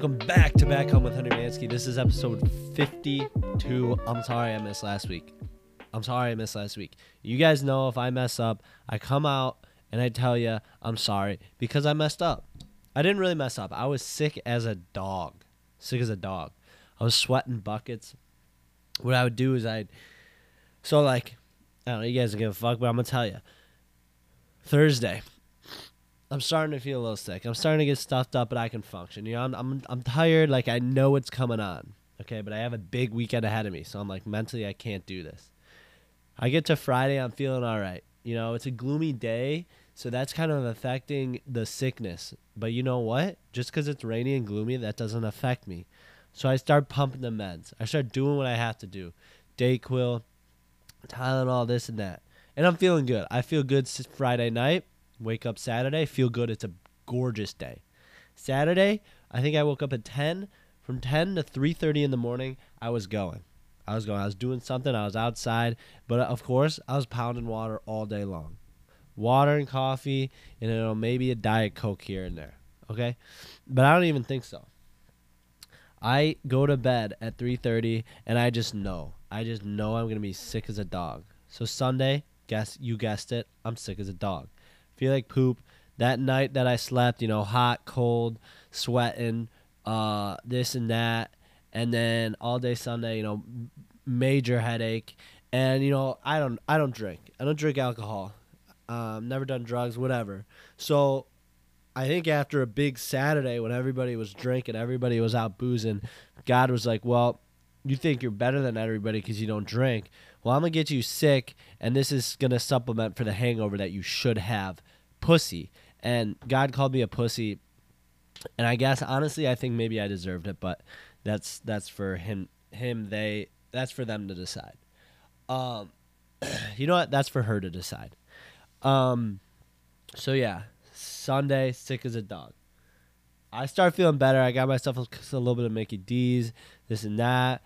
Welcome back to Back Home with Henry Mansky. This is episode 52. I'm sorry I missed last week. I'm sorry I missed last week. You guys know if I mess up, I come out and I tell you I'm sorry because I messed up. I didn't really mess up. I was sick as a dog. Sick as a dog. I was sweating buckets. What I would do is I'd. So, like, I don't know, you guys give a fuck, but I'm going to tell you. Thursday, I'm starting to feel a little sick. I'm starting to get stuffed up, but I can function. You know, I'm I'm, I'm tired. Like I know what's coming on. Okay, but I have a big weekend ahead of me, so I'm like mentally I can't do this. I get to Friday, I'm feeling all right. You know, it's a gloomy day, so that's kind of affecting the sickness. But you know what? Just because it's rainy and gloomy, that doesn't affect me. So I start pumping the meds. I start doing what I have to do. Dayquil, Tylenol, this and that. And I'm feeling good. I feel good Friday night. Wake up Saturday, feel good. It's a gorgeous day. Saturday, I think I woke up at 10. From 10 to 3:30 in the morning, I was going. I was going. I was doing something. I was outside, but uh, of course, I was pounding water all day long. Water and coffee, and you know maybe a diet coke here and there. Okay, but I don't even think so. I go to bed at 3:30, and I just know. I just know I'm gonna be sick as a dog. So Sunday, guess you guessed it, I'm sick as a dog feel like poop. That night that I slept, you know, hot, cold, sweating, uh, this and that, and then all day Sunday, you know, major headache, and you know, I don't, I don't drink. I don't drink alcohol. Um, never done drugs, whatever. So, I think after a big Saturday when everybody was drinking, everybody was out boozing, God was like, "Well, you think you're better than everybody because you don't drink. Well, I'm gonna get you sick, and this is gonna supplement for the hangover that you should have pussy. And God called me a pussy. And I guess honestly, I think maybe I deserved it, but that's that's for him, him, they. That's for them to decide. Um, you know what? That's for her to decide. Um, so yeah, Sunday, sick as a dog. I start feeling better. I got myself a, a little bit of Mickey D's, this and that.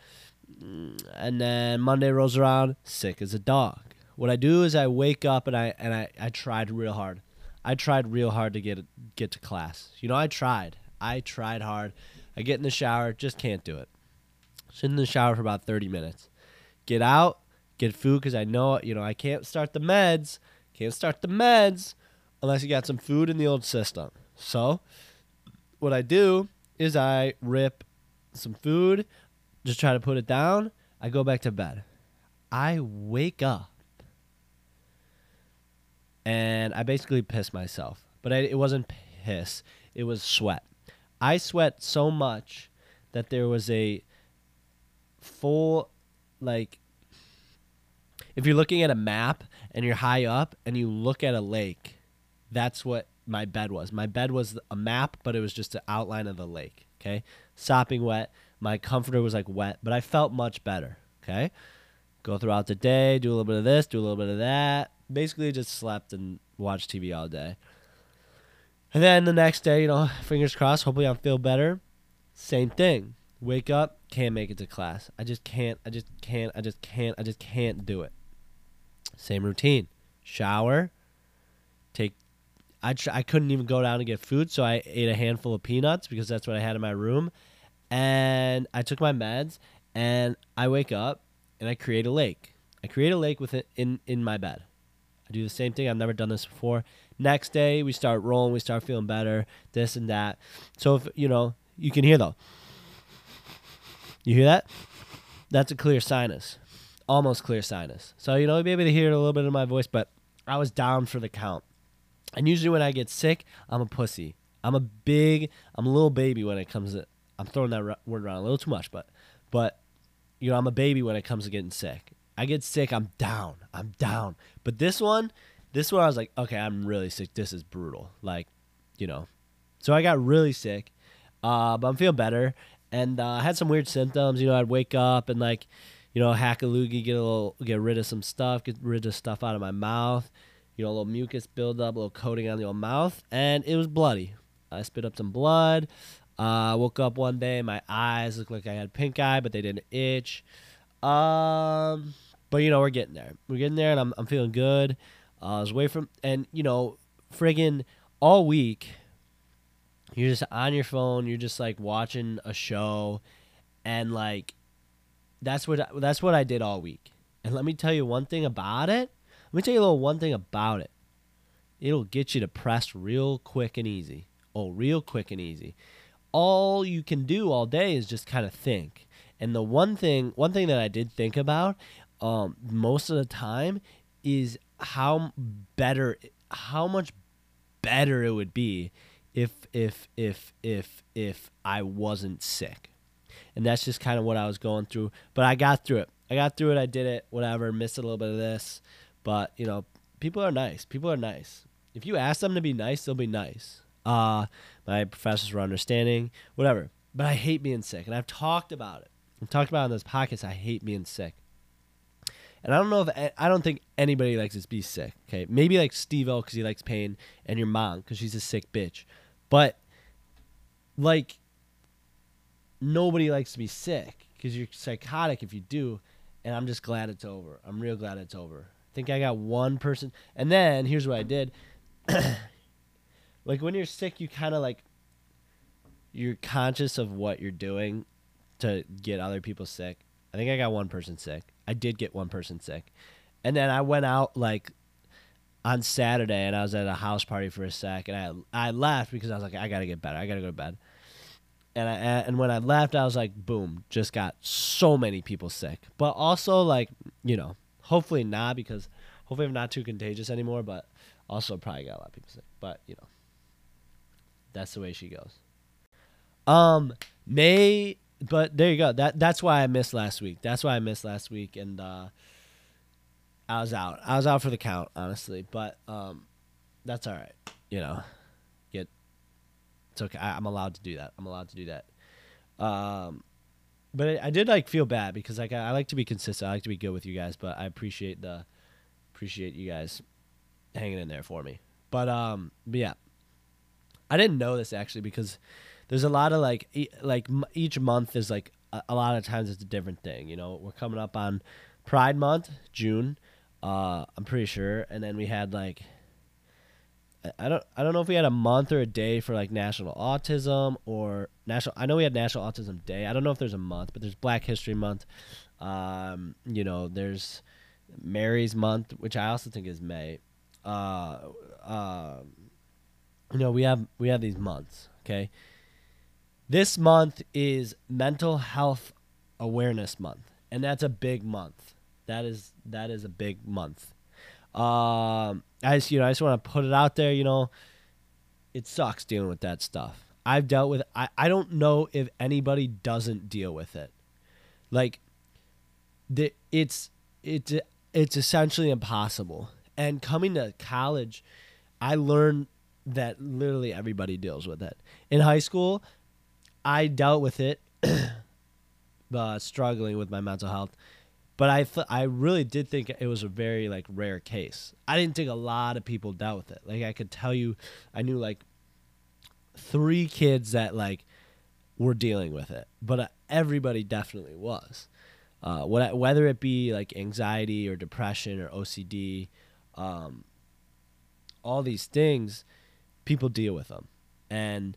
And then Monday rolls around, sick as a dog. What I do is I wake up and I and I, I tried real hard. I tried real hard to get get to class. You know, I tried. I tried hard. I get in the shower, just can't do it. Sit in the shower for about 30 minutes. Get out, get food because I know, you know, I can't start the meds. Can't start the meds unless you got some food in the old system. So, what I do is I rip some food, just try to put it down. I go back to bed. I wake up and I basically pissed myself. But I, it wasn't piss; it was sweat. I sweat so much that there was a full, like, if you're looking at a map and you're high up and you look at a lake, that's what my bed was. My bed was a map, but it was just an outline of the lake. Okay, sopping wet. My comforter was like wet, but I felt much better. Okay, go throughout the day, do a little bit of this, do a little bit of that basically just slept and watched TV all day. And then the next day, you know, fingers crossed, hopefully I'll feel better. Same thing. Wake up, can't make it to class. I just can't, I just can't, I just can't, I just can't do it. Same routine. Shower, take I, tr- I couldn't even go down and get food, so I ate a handful of peanuts because that's what I had in my room. And I took my meds, and I wake up and I create a lake. I create a lake with it in, in my bed. Do the same thing. I've never done this before. Next day, we start rolling. We start feeling better. This and that. So if you know, you can hear though. You hear that? That's a clear sinus, almost clear sinus. So you know, you'll be able to hear a little bit of my voice, but I was down for the count. And usually when I get sick, I'm a pussy. I'm a big, I'm a little baby when it comes to. I'm throwing that word around a little too much, but, but, you know, I'm a baby when it comes to getting sick. I get sick, I'm down. I'm down. But this one, this one I was like, okay, I'm really sick. This is brutal. Like, you know. So I got really sick. Uh, but I'm feeling better. And uh, I had some weird symptoms. You know, I'd wake up and like, you know, hack a loogie, get a little, get rid of some stuff, get rid of stuff out of my mouth. You know, a little mucus buildup, a little coating on the old mouth, and it was bloody. I spit up some blood. I uh, woke up one day, my eyes looked like I had pink eye, but they didn't itch. Um, but you know we're getting there. We're getting there, and I'm I'm feeling good. Uh, I was away from, and you know, friggin' all week. you're just on your phone, you're just like watching a show and like that's what that's what I did all week. And let me tell you one thing about it. Let me tell you a little one thing about it. It'll get you depressed real quick and easy. Oh, real quick and easy. All you can do all day is just kind of think. And the one thing, one thing that I did think about um, most of the time is how better, how much better it would be if if if if if I wasn't sick. And that's just kind of what I was going through. But I got through it. I got through it. I did it. Whatever. Missed a little bit of this, but you know, people are nice. People are nice. If you ask them to be nice, they'll be nice. Uh, my professors were understanding. Whatever. But I hate being sick, and I've talked about it. I've talked about it in those podcast. I hate being sick. And I don't know if I don't think anybody likes to be sick. Okay, maybe like Steve O because he likes pain, and your mom because she's a sick bitch. But like nobody likes to be sick because you're psychotic if you do. And I'm just glad it's over. I'm real glad it's over. I think I got one person. And then here's what I did. like when you're sick, you kind of like you're conscious of what you're doing to get other people sick. I think I got one person sick. I did get one person sick. And then I went out like on Saturday and I was at a house party for a sec and I I left because I was like I got to get better. I got to go to bed and I and when I left, I was like, boom, just got so many people sick. But also like, you know, hopefully not because hopefully I'm not too contagious anymore. But also probably got a lot of people sick. But you know, that's the way she goes. Um, May, but there you go. That that's why I missed last week. That's why I missed last week, and uh, I was out. I was out for the count, honestly. But um, that's all right. You know. Get it's okay. I, am allowed to do that. I'm allowed to do that. Um, but I, I did like feel bad because like I, I, like to be consistent. I like to be good with you guys, but I appreciate the appreciate you guys hanging in there for me. But um, but yeah, I didn't know this actually because there's a lot of like e- like m- each month is like a, a lot of times it's a different thing. You know, we're coming up on Pride Month, June. Uh, I'm pretty sure, and then we had like I don't I don't know if we had a month or a day for like National Autism or National. I know we had National Autism Day. I don't know if there's a month, but there's Black History Month. Um, you know, there's Mary's Month, which I also think is May. Uh, uh, you know, we have we have these months. Okay, this month is Mental Health Awareness Month, and that's a big month. That is that is a big month. Um, I just, you know, I just want to put it out there. You know, it sucks dealing with that stuff. I've dealt with. I I don't know if anybody doesn't deal with it. Like, the it's it's it's essentially impossible. And coming to college, I learned that literally everybody deals with it. In high school, I dealt with it, uh, struggling with my mental health but I th- I really did think it was a very like rare case. I didn't think a lot of people dealt with it. Like I could tell you, I knew like three kids that like were dealing with it, but uh, everybody definitely was. Uh, what, whether it be like anxiety or depression or OCD, um, all these things, people deal with them, and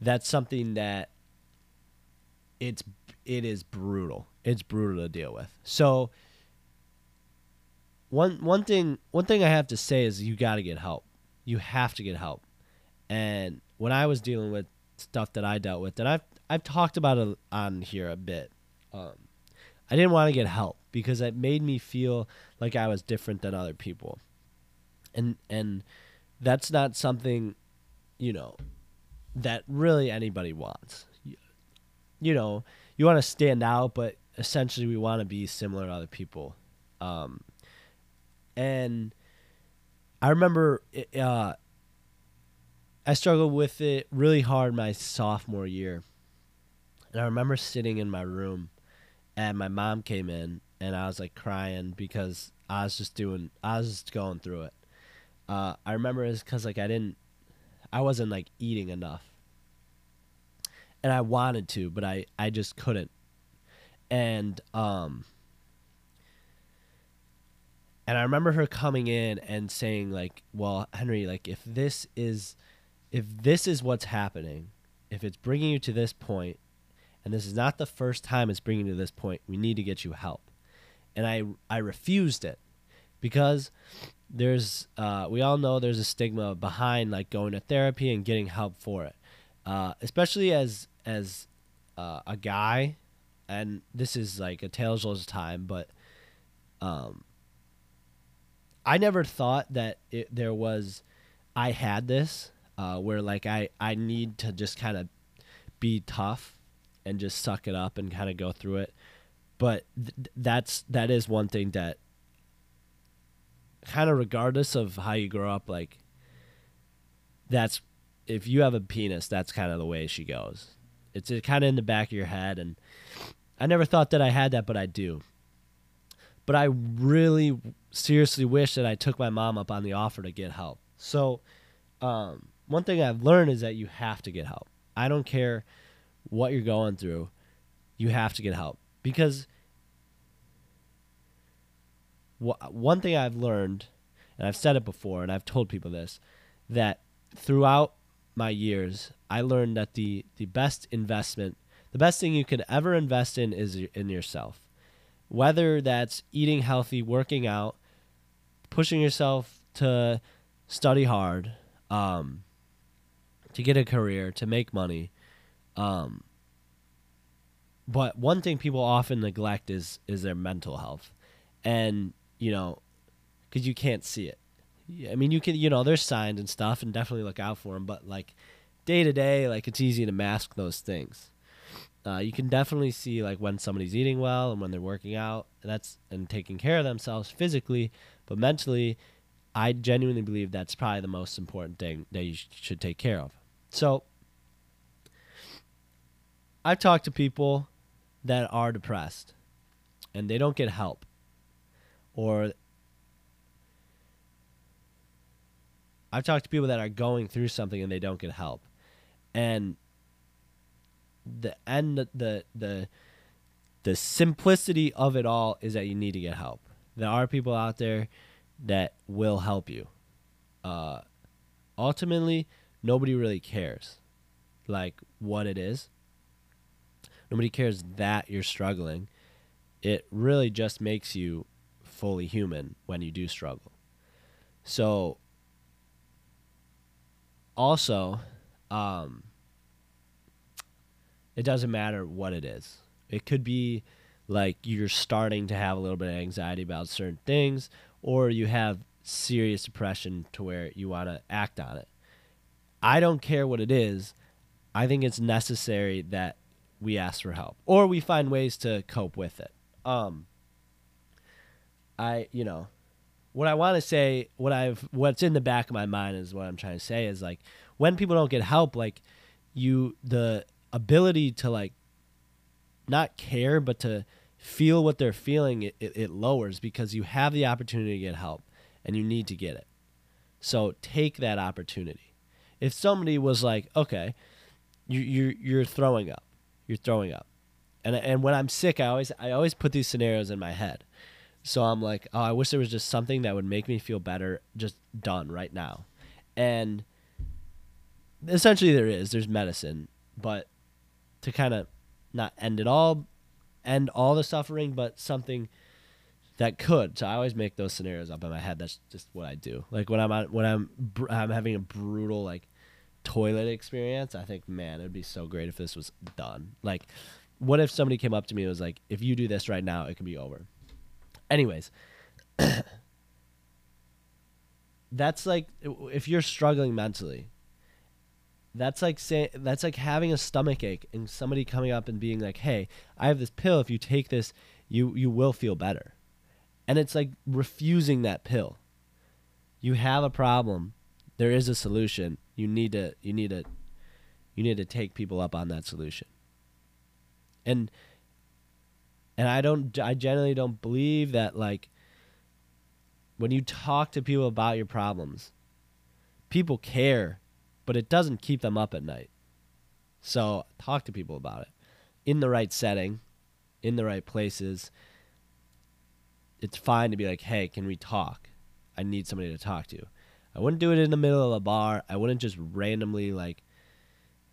that's something that it's it is brutal. It's brutal to deal with. So one one thing one thing I have to say is you got to get help. You have to get help. And when I was dealing with stuff that I dealt with, that I've I've talked about it on here a bit. Um, I didn't want to get help because it made me feel like I was different than other people, and and that's not something, you know, that really anybody wants. You know, you want to stand out, but essentially we want to be similar to other people. Um, and I remember uh, I struggled with it really hard my sophomore year. And I remember sitting in my room and my mom came in and I was like crying because I was just doing, I was just going through it. Uh, I remember it's because like I didn't, I wasn't like eating enough and I wanted to, but I I just couldn't. And um and I remember her coming in and saying like, "Well, Henry, like if this is if this is what's happening, if it's bringing you to this point, and this is not the first time it's bringing you to this point, we need to get you help. And I I refused it because there's uh, we all know there's a stigma behind like going to therapy and getting help for it, uh, especially as as uh, a guy, and this is like a tales of time, but um, I never thought that it, there was I had this uh, where like I I need to just kind of be tough and just suck it up and kind of go through it. But th- that's that is one thing that kind of regardless of how you grow up like that's if you have a penis that's kind of the way she goes. It's kind of in the back of your head and i never thought that i had that but i do. But i really seriously wish that i took my mom up on the offer to get help. So um, one thing I've learned is that you have to get help. I don't care what you're going through, you have to get help. Because wh- one thing I've learned, and I've said it before, and I've told people this, that throughout my years, I learned that the the best investment, the best thing you can ever invest in is in yourself. Whether that's eating healthy, working out, pushing yourself to study hard, um, to get a career, to make money. Um, but one thing people often neglect is is their mental health, and you know, because you can't see it. I mean, you can you know there's signs and stuff, and definitely look out for them. But like day to day, like it's easy to mask those things. Uh, you can definitely see like when somebody's eating well and when they're working out, and that's and taking care of themselves physically, but mentally, I genuinely believe that's probably the most important thing that you sh- should take care of. So, I've talked to people that are depressed and they don't get help. Or I've talked to people that are going through something and they don't get help. And the end the the the simplicity of it all is that you need to get help. There are people out there that will help you. Uh, ultimately, nobody really cares, like what it is. Nobody cares that you're struggling. It really just makes you fully human when you do struggle. So, also, um, it doesn't matter what it is. It could be like you're starting to have a little bit of anxiety about certain things, or you have serious depression to where you want to act on it. I don't care what it is. I think it's necessary that we ask for help or we find ways to cope with it. Um I, you know, what I want to say, what I've what's in the back of my mind is what I'm trying to say is like when people don't get help like you the ability to like not care but to feel what they're feeling, it, it, it, lowers because you have the opportunity to get help and you need to get it. So take that opportunity. If somebody was like, okay, you, you're, you're throwing up, you're throwing up. And, and when I'm sick, I always, I always put these scenarios in my head. So I'm like, oh, I wish there was just something that would make me feel better, just done right now. And essentially, there is. There's medicine, but to kind of not end it all, end all the suffering, but something that could. So I always make those scenarios up in my head. That's just what I do. Like when I'm when I'm I'm having a brutal like toilet experience, I think, man, it'd be so great if this was done. Like, what if somebody came up to me and was like, "If you do this right now, it can be over." Anyways, that's like if you're struggling mentally, that's like saying that's like having a stomach ache and somebody coming up and being like, "Hey, I have this pill. If you take this, you you will feel better." And it's like refusing that pill. You have a problem. There is a solution. You need to you need to you need to take people up on that solution. And and I don't I generally don't believe that like when you talk to people about your problems, people care but it doesn't keep them up at night. So talk to people about it in the right setting, in the right places. It's fine to be like, hey, can we talk? I need somebody to talk to. I wouldn't do it in the middle of a bar. I wouldn't just randomly like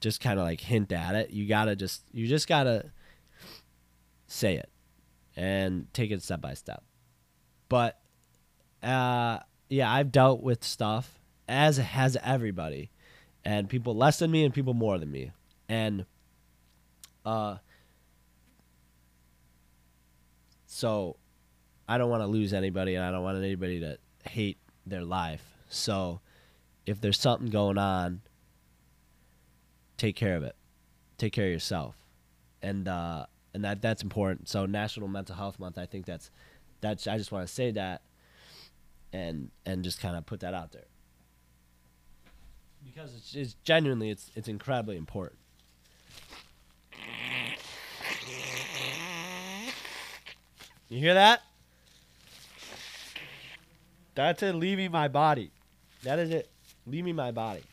just kind of like hint at it. You got to just you just got to say it and take it step by step. But uh yeah, I've dealt with stuff as has everybody and people less than me and people more than me. And uh so I don't want to lose anybody and I don't want anybody to hate their life. So if there's something going on, take care of it. Take care of yourself. And uh and that that's important. So National Mental Health Month, I think that's that's I just want to say that and and just kind of put that out there. Because it's, it's genuinely it's it's incredibly important. You hear that? That's it leaving my body. That is it. Leaving my body.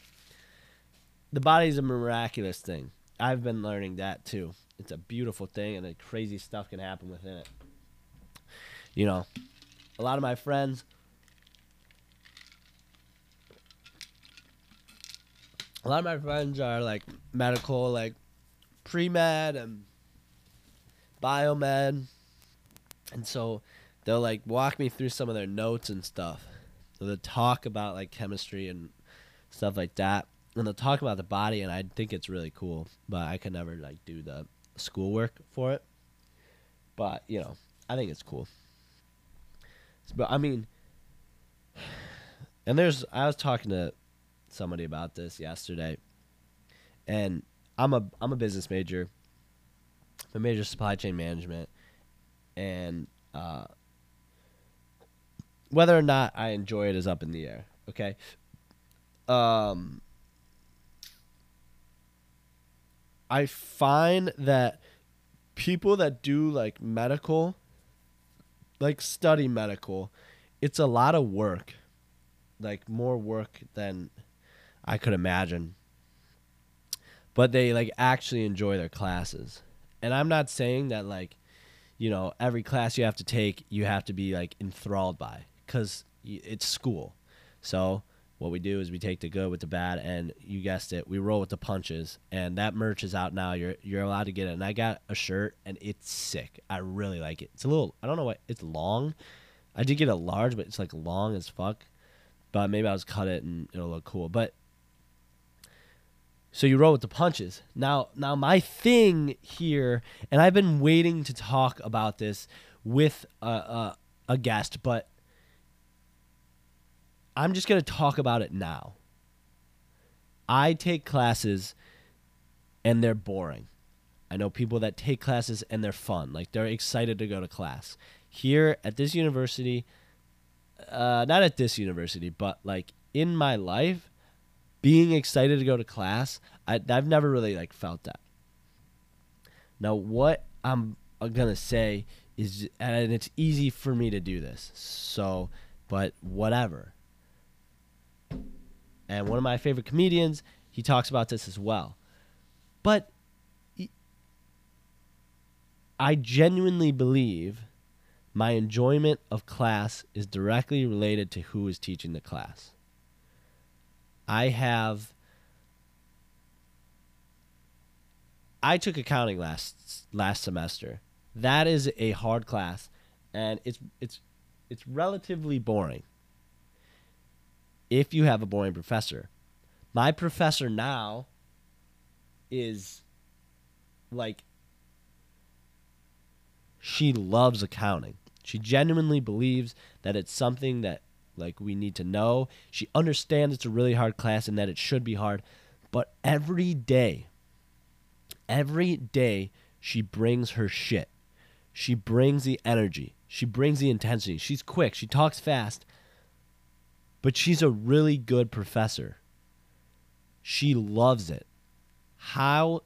The body is a miraculous thing. I've been learning that too. It's a beautiful thing, and then crazy stuff can happen within it. You know, a lot of my friends. A lot of my friends are like medical, like pre med and biomed. And so they'll like walk me through some of their notes and stuff. So they'll talk about like chemistry and stuff like that. And they'll talk about the body and I think it's really cool. But I could never like do the schoolwork for it. But, you know, I think it's cool. But I mean and there's I was talking to somebody about this yesterday. And I'm a I'm a business major. I'm major supply chain management and uh, whether or not I enjoy it is up in the air. Okay. Um, I find that people that do like medical, like study medical, it's a lot of work, like more work than I could imagine. But they like actually enjoy their classes. And I'm not saying that like you know, every class you have to take, you have to be like enthralled by because it's school. So what we do is we take the good with the bad, and you guessed it, we roll with the punches. And that merch is out now. You're you're allowed to get it. And I got a shirt, and it's sick. I really like it. It's a little, I don't know what, it's long. I did get a large, but it's like long as fuck. But maybe I'll just cut it and it'll look cool. But so you roll with the punches. Now, now my thing here, and I've been waiting to talk about this with a, a, a guest, but I'm just gonna talk about it now. I take classes, and they're boring. I know people that take classes and they're fun, like they're excited to go to class. Here at this university, uh, not at this university, but like in my life, being excited to go to class, I, I've never really like felt that. Now, what I'm gonna say is, and it's easy for me to do this. So, but whatever. And one of my favorite comedians, he talks about this as well. But I genuinely believe my enjoyment of class is directly related to who is teaching the class. I have I took accounting last last semester. That is a hard class and it's it's it's relatively boring. If you have a boring professor. My professor now is like she loves accounting. She genuinely believes that it's something that like we need to know. She understands it's a really hard class and that it should be hard. But every day, every day, she brings her shit. She brings the energy. She brings the intensity. She's quick. She talks fast. But she's a really good professor. She loves it. How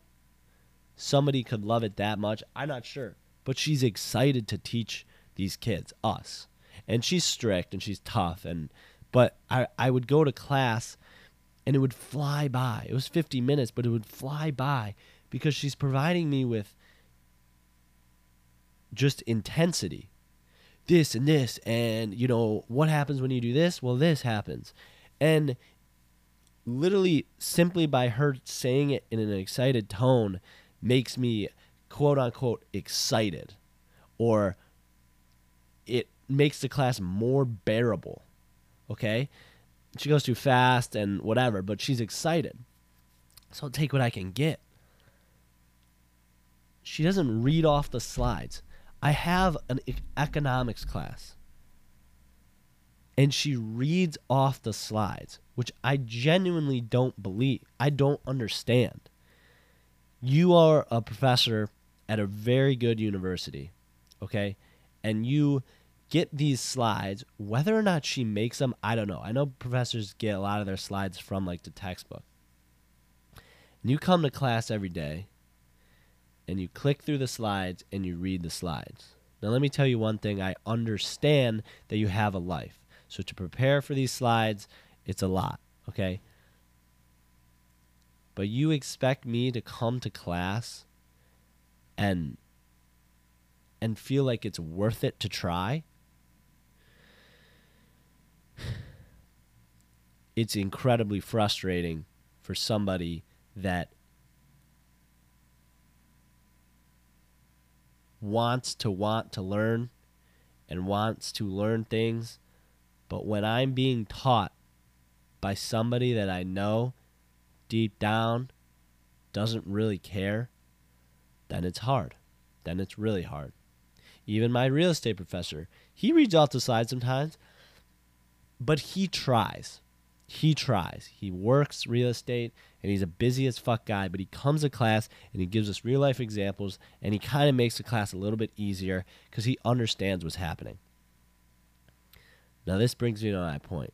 somebody could love it that much, I'm not sure. But she's excited to teach these kids, us and she's strict and she's tough and but I I would go to class and it would fly by. It was 50 minutes, but it would fly by because she's providing me with just intensity. This and this and you know what happens when you do this? Well, this happens. And literally, simply by her saying it in an excited tone, makes me quote unquote excited or it makes the class more bearable. Okay? She goes too fast and whatever, but she's excited. So I'll take what I can get. She doesn't read off the slides. I have an economics class. And she reads off the slides, which I genuinely don't believe. I don't understand. You are a professor at a very good university, okay? And you get these slides, whether or not she makes them, I don't know. I know professors get a lot of their slides from like the textbook. And you come to class every day and you click through the slides and you read the slides. Now, let me tell you one thing I understand that you have a life. So, to prepare for these slides, it's a lot, okay? But you expect me to come to class and and feel like it's worth it to try? It's incredibly frustrating for somebody that wants to want to learn and wants to learn things, but when I'm being taught by somebody that I know deep down doesn't really care, then it's hard. Then it's really hard. Even my real estate professor, he reads off the slides sometimes, but he tries. He tries. He works real estate and he's a busy as fuck guy, but he comes to class and he gives us real life examples and he kind of makes the class a little bit easier because he understands what's happening. Now, this brings me to my point.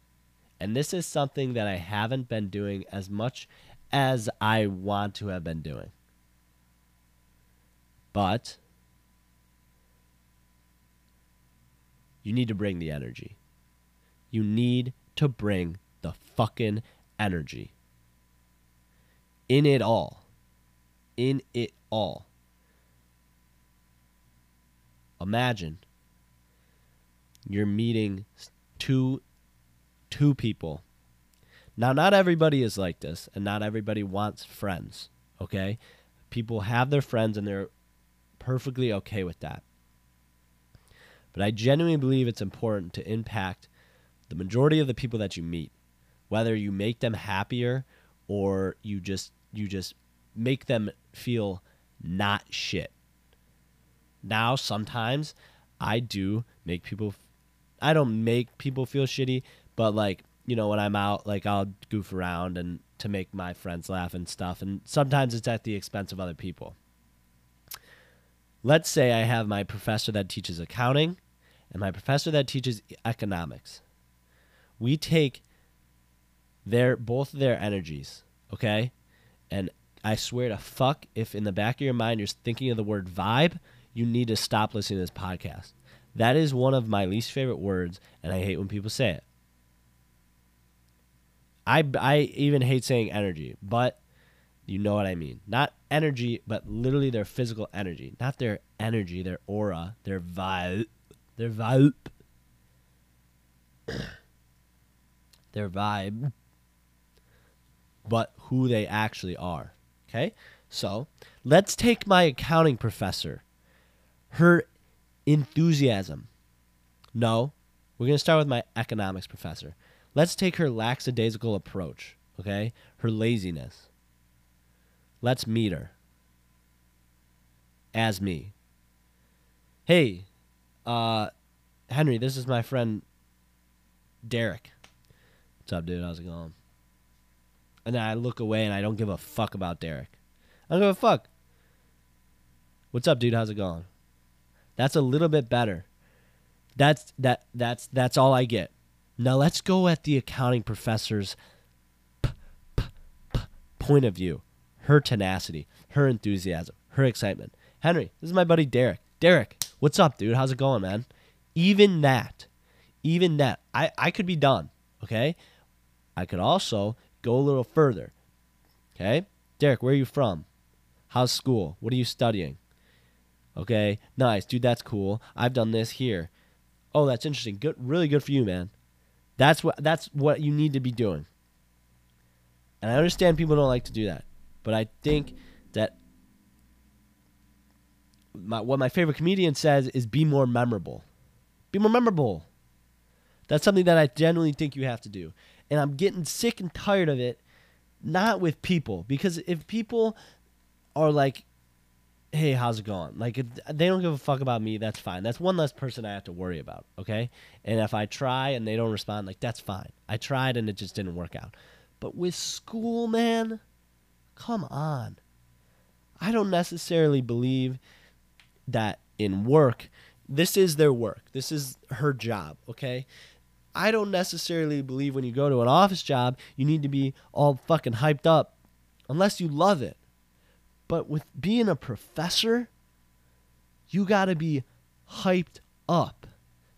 And this is something that I haven't been doing as much as I want to have been doing. But you need to bring the energy. You need to bring the fucking energy in it all. In it all. Imagine you're meeting two two people. Now not everybody is like this and not everybody wants friends, okay? People have their friends and they're perfectly okay with that. But I genuinely believe it's important to impact the majority of the people that you meet, whether you make them happier or you just you just make them feel not shit. Now, sometimes I do make people, I don't make people feel shitty, but like, you know, when I'm out, like I'll goof around and to make my friends laugh and stuff. And sometimes it's at the expense of other people. Let's say I have my professor that teaches accounting and my professor that teaches economics. We take their both their energies, okay? And I swear to fuck, if in the back of your mind you're thinking of the word vibe, you need to stop listening to this podcast. That is one of my least favorite words, and I hate when people say it. I, I even hate saying energy, but you know what I mean. Not energy, but literally their physical energy. Not their energy, their aura, their vibe. Their vibe. their vibe but who they actually are. Okay? So let's take my accounting professor, her enthusiasm. No, we're going to start with my economics professor. Let's take her lackadaisical approach, okay? Her laziness. Let's meet her as me. Hey, uh, Henry, this is my friend Derek. What's up, dude? How's it going? And then I look away and I don't give a fuck about Derek. I don't give a fuck. What's up, dude? How's it going? That's a little bit better. That's that that's that's all I get. Now let's go at the accounting professor's p- p- p- point of view, her tenacity, her enthusiasm, her excitement. Henry, this is my buddy Derek. Derek, what's up, dude? How's it going, man? Even that, even that, I I could be done. Okay, I could also Go a little further. Okay? Derek, where are you from? How's school? What are you studying? Okay, nice, dude. That's cool. I've done this here. Oh, that's interesting. Good, really good for you, man. That's what that's what you need to be doing. And I understand people don't like to do that, but I think that my, what my favorite comedian says is be more memorable. Be more memorable. That's something that I genuinely think you have to do. And I'm getting sick and tired of it, not with people, because if people are like, hey, how's it going? Like, if they don't give a fuck about me, that's fine. That's one less person I have to worry about, okay? And if I try and they don't respond, like, that's fine. I tried and it just didn't work out. But with school, man, come on. I don't necessarily believe that in work, this is their work. This is her job, okay? I don't necessarily believe when you go to an office job, you need to be all fucking hyped up unless you love it. But with being a professor, you got to be hyped up.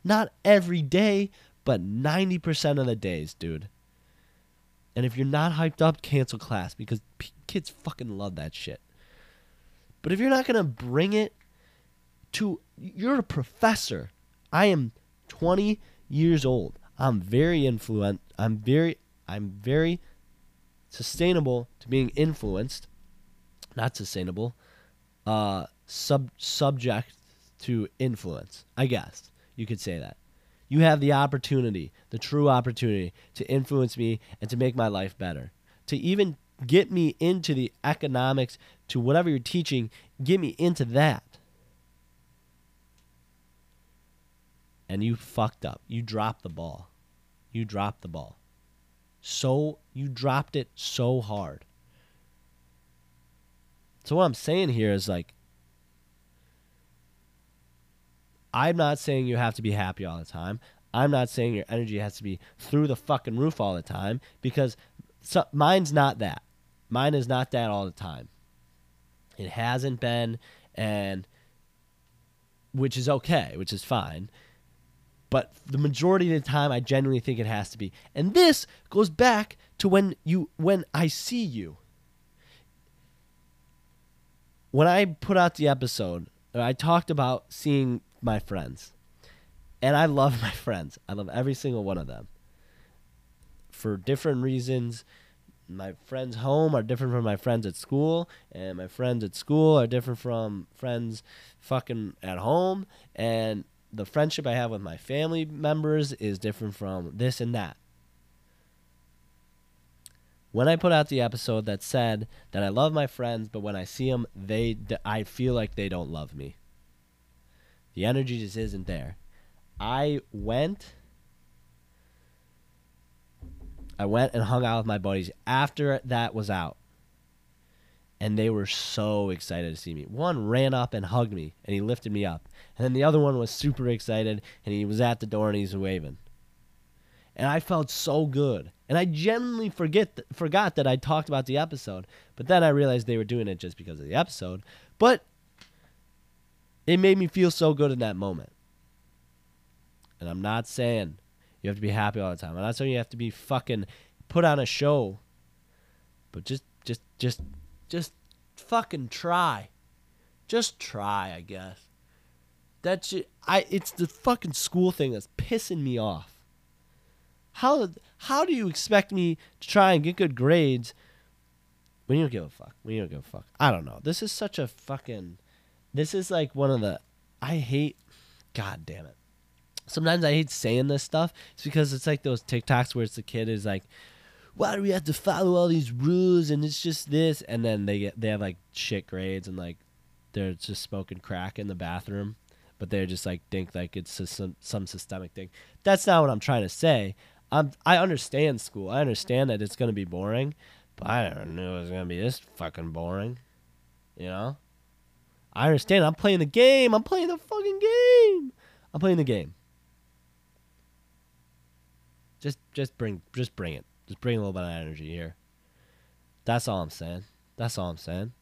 Not every day, but 90% of the days, dude. And if you're not hyped up, cancel class because p- kids fucking love that shit. But if you're not going to bring it to you're a professor. I am 20 years old. I'm very influent. I'm very I'm very sustainable to being influenced. Not sustainable. Uh sub subject to influence. I guess you could say that. You have the opportunity, the true opportunity to influence me and to make my life better. To even get me into the economics to whatever you're teaching, get me into that. and you fucked up. You dropped the ball. You dropped the ball. So you dropped it so hard. So what I'm saying here is like I'm not saying you have to be happy all the time. I'm not saying your energy has to be through the fucking roof all the time because so, mine's not that. Mine is not that all the time. It hasn't been and which is okay, which is fine but the majority of the time I genuinely think it has to be. And this goes back to when you when I see you. When I put out the episode, uh, I talked about seeing my friends. And I love my friends. I love every single one of them. For different reasons. My friends home are different from my friends at school, and my friends at school are different from friends fucking at home, and the friendship I have with my family members is different from this and that. When I put out the episode that said that I love my friends, but when I see them, they I feel like they don't love me. The energy just isn't there. I went I went and hung out with my buddies after that was out and they were so excited to see me. One ran up and hugged me, and he lifted me up. And then the other one was super excited, and he was at the door and he's waving. And I felt so good. And I genuinely forget th- forgot that I talked about the episode, but then I realized they were doing it just because of the episode. But it made me feel so good in that moment. And I'm not saying you have to be happy all the time. I'm not saying you have to be fucking put on a show. But just just just just fucking try. Just try, I guess. That's I. It's the fucking school thing that's pissing me off. How how do you expect me to try and get good grades when you don't give a fuck? When you don't give a fuck. I don't know. This is such a fucking. This is like one of the. I hate. God damn it. Sometimes I hate saying this stuff. It's because it's like those TikToks where it's the kid is like, why do we have to follow all these rules and it's just this? And then they get they have like shit grades and like they're just smoking crack in the bathroom but they're just like think like it's some some systemic thing. That's not what i'm trying to say. I'm i understand school. I understand that it's going to be boring but i never knew it was going to be this fucking boring you know? I understand. I'm playing the game. I'm playing the fucking game. I'm playing the game. Just just bring just bring it just bring a little bit of energy here. That's all I'm saying. That's all I'm saying.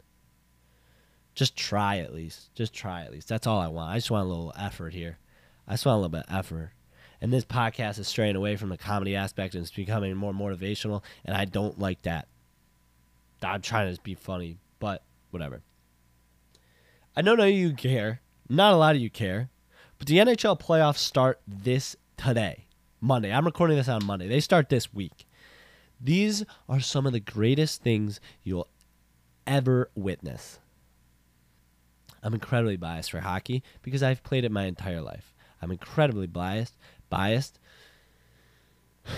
Just try at least. Just try at least. That's all I want. I just want a little effort here. I just want a little bit of effort. And this podcast is straying away from the comedy aspect and it's becoming more motivational, and I don't like that. I'm trying to be funny, but whatever. I know none of you care. Not a lot of you care. But the NHL playoffs start this today. Monday. I'm recording this on Monday. They start this week. These are some of the greatest things you'll ever witness. I'm incredibly biased for hockey because I've played it my entire life. I'm incredibly biased biased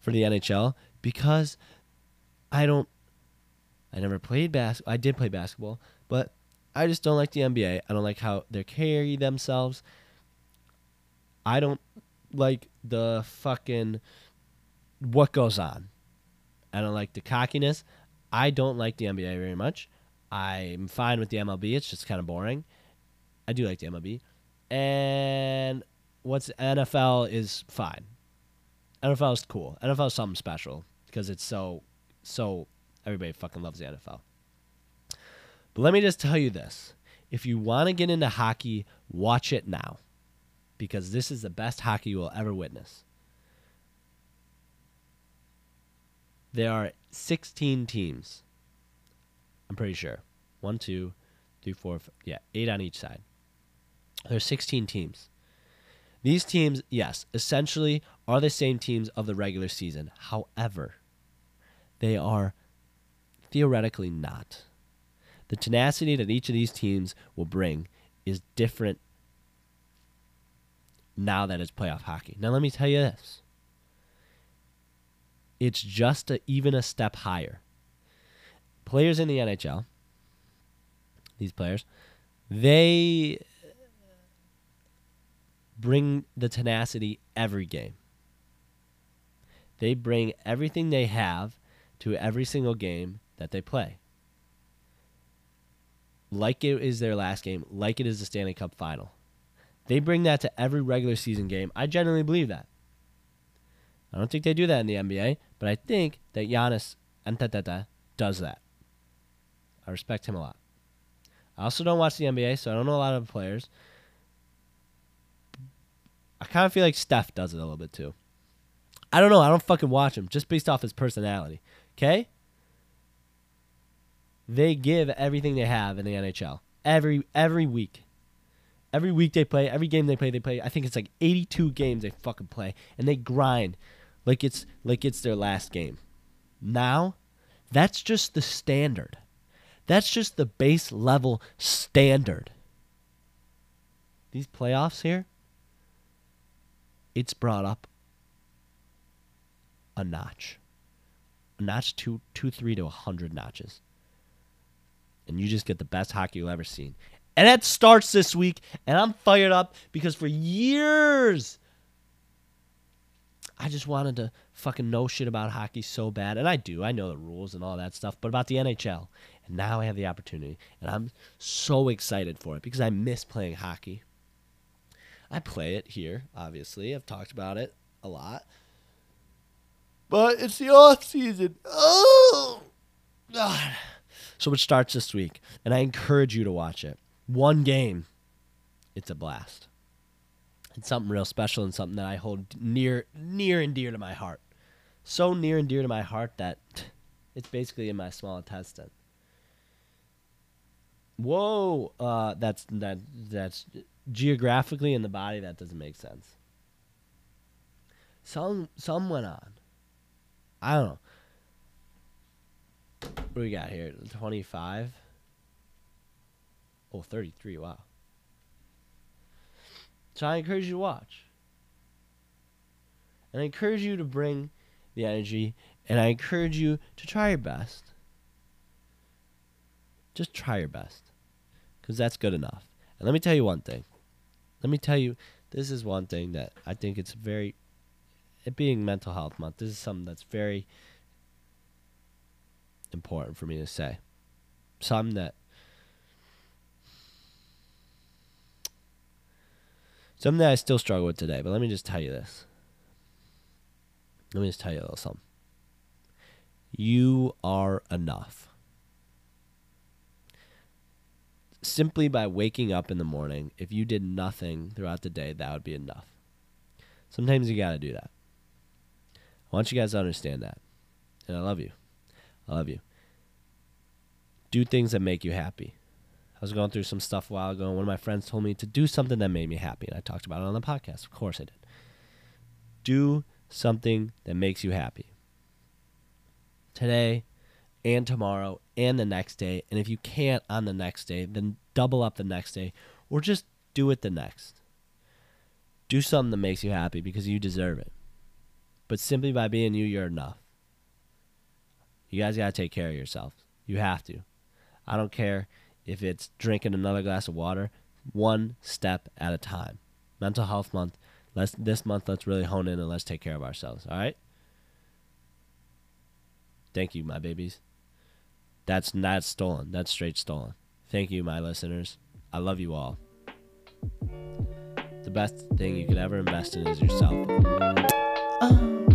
for the NHL because I don't I never played basketball. I did play basketball, but I just don't like the NBA. I don't like how they carry themselves. I don't like the fucking what goes on. I don't like the cockiness. I don't like the NBA very much. I'm fine with the MLB. It's just kind of boring. I do like the MLB. And what's NFL is fine. NFL is cool. NFL is something special because it's so so everybody fucking loves the NFL. But let me just tell you this. If you want to get into hockey, watch it now. Because this is the best hockey you will ever witness. There are 16 teams. I'm pretty sure. One, two, three, four, five, yeah, eight on each side. There's 16 teams. These teams, yes, essentially are the same teams of the regular season. However, they are theoretically not. The tenacity that each of these teams will bring is different now that it's playoff hockey. Now, let me tell you this it's just a, even a step higher. Players in the NHL, these players, they bring the tenacity every game. They bring everything they have to every single game that they play. Like it is their last game, like it is the Stanley Cup final. They bring that to every regular season game. I genuinely believe that. I don't think they do that in the NBA, but I think that Giannis Antetokounmpo does that. I respect him a lot. I also don't watch the NBA, so I don't know a lot of players. I kind of feel like Steph does it a little bit too. I don't know. I don't fucking watch him just based off his personality. Okay? They give everything they have in the NHL every every week. Every week they play, every game they play, they play. I think it's like 82 games they fucking play, and they grind like it's like it's their last game. Now, that's just the standard. That's just the base level standard. These playoffs here, it's brought up a notch. A notch two two three to a hundred notches. And you just get the best hockey you've ever seen. And that starts this week, and I'm fired up because for years I just wanted to fucking know shit about hockey so bad. And I do. I know the rules and all that stuff, but about the NHL. And now I have the opportunity. And I'm so excited for it because I miss playing hockey. I play it here, obviously. I've talked about it a lot. But it's the off season. Oh God. So it starts this week. And I encourage you to watch it. One game. It's a blast. It's something real special and something that I hold near near and dear to my heart. So near and dear to my heart that it's basically in my small intestine. Whoa, uh, that's that that's geographically in the body that doesn't make sense. Some some went on. I don't know. What do we got here? 25? Oh, 33. Wow. So I encourage you to watch. And I encourage you to bring the energy, and I encourage you to try your best. Just try your best, because that's good enough. And let me tell you one thing. Let me tell you, this is one thing that I think it's very, it being Mental Health Month, this is something that's very important for me to say. Something that Something that I still struggle with today, but let me just tell you this. Let me just tell you a little something. You are enough. Simply by waking up in the morning, if you did nothing throughout the day, that would be enough. Sometimes you got to do that. I want you guys to understand that. And I love you. I love you. Do things that make you happy was going through some stuff a while ago, and one of my friends told me to do something that made me happy, and I talked about it on the podcast. Of course, I did. do something that makes you happy today and tomorrow and the next day. And if you can't on the next day, then double up the next day or just do it the next. Do something that makes you happy because you deserve it. But simply by being you, you're enough. You guys got to take care of yourself. You have to. I don't care if it's drinking another glass of water, one step at a time. Mental Health Month. Let's this month let's really hone in and let's take care of ourselves, all right? Thank you, my babies. That's not stolen. That's straight stolen. Thank you, my listeners. I love you all. The best thing you could ever invest in is yourself. Oh.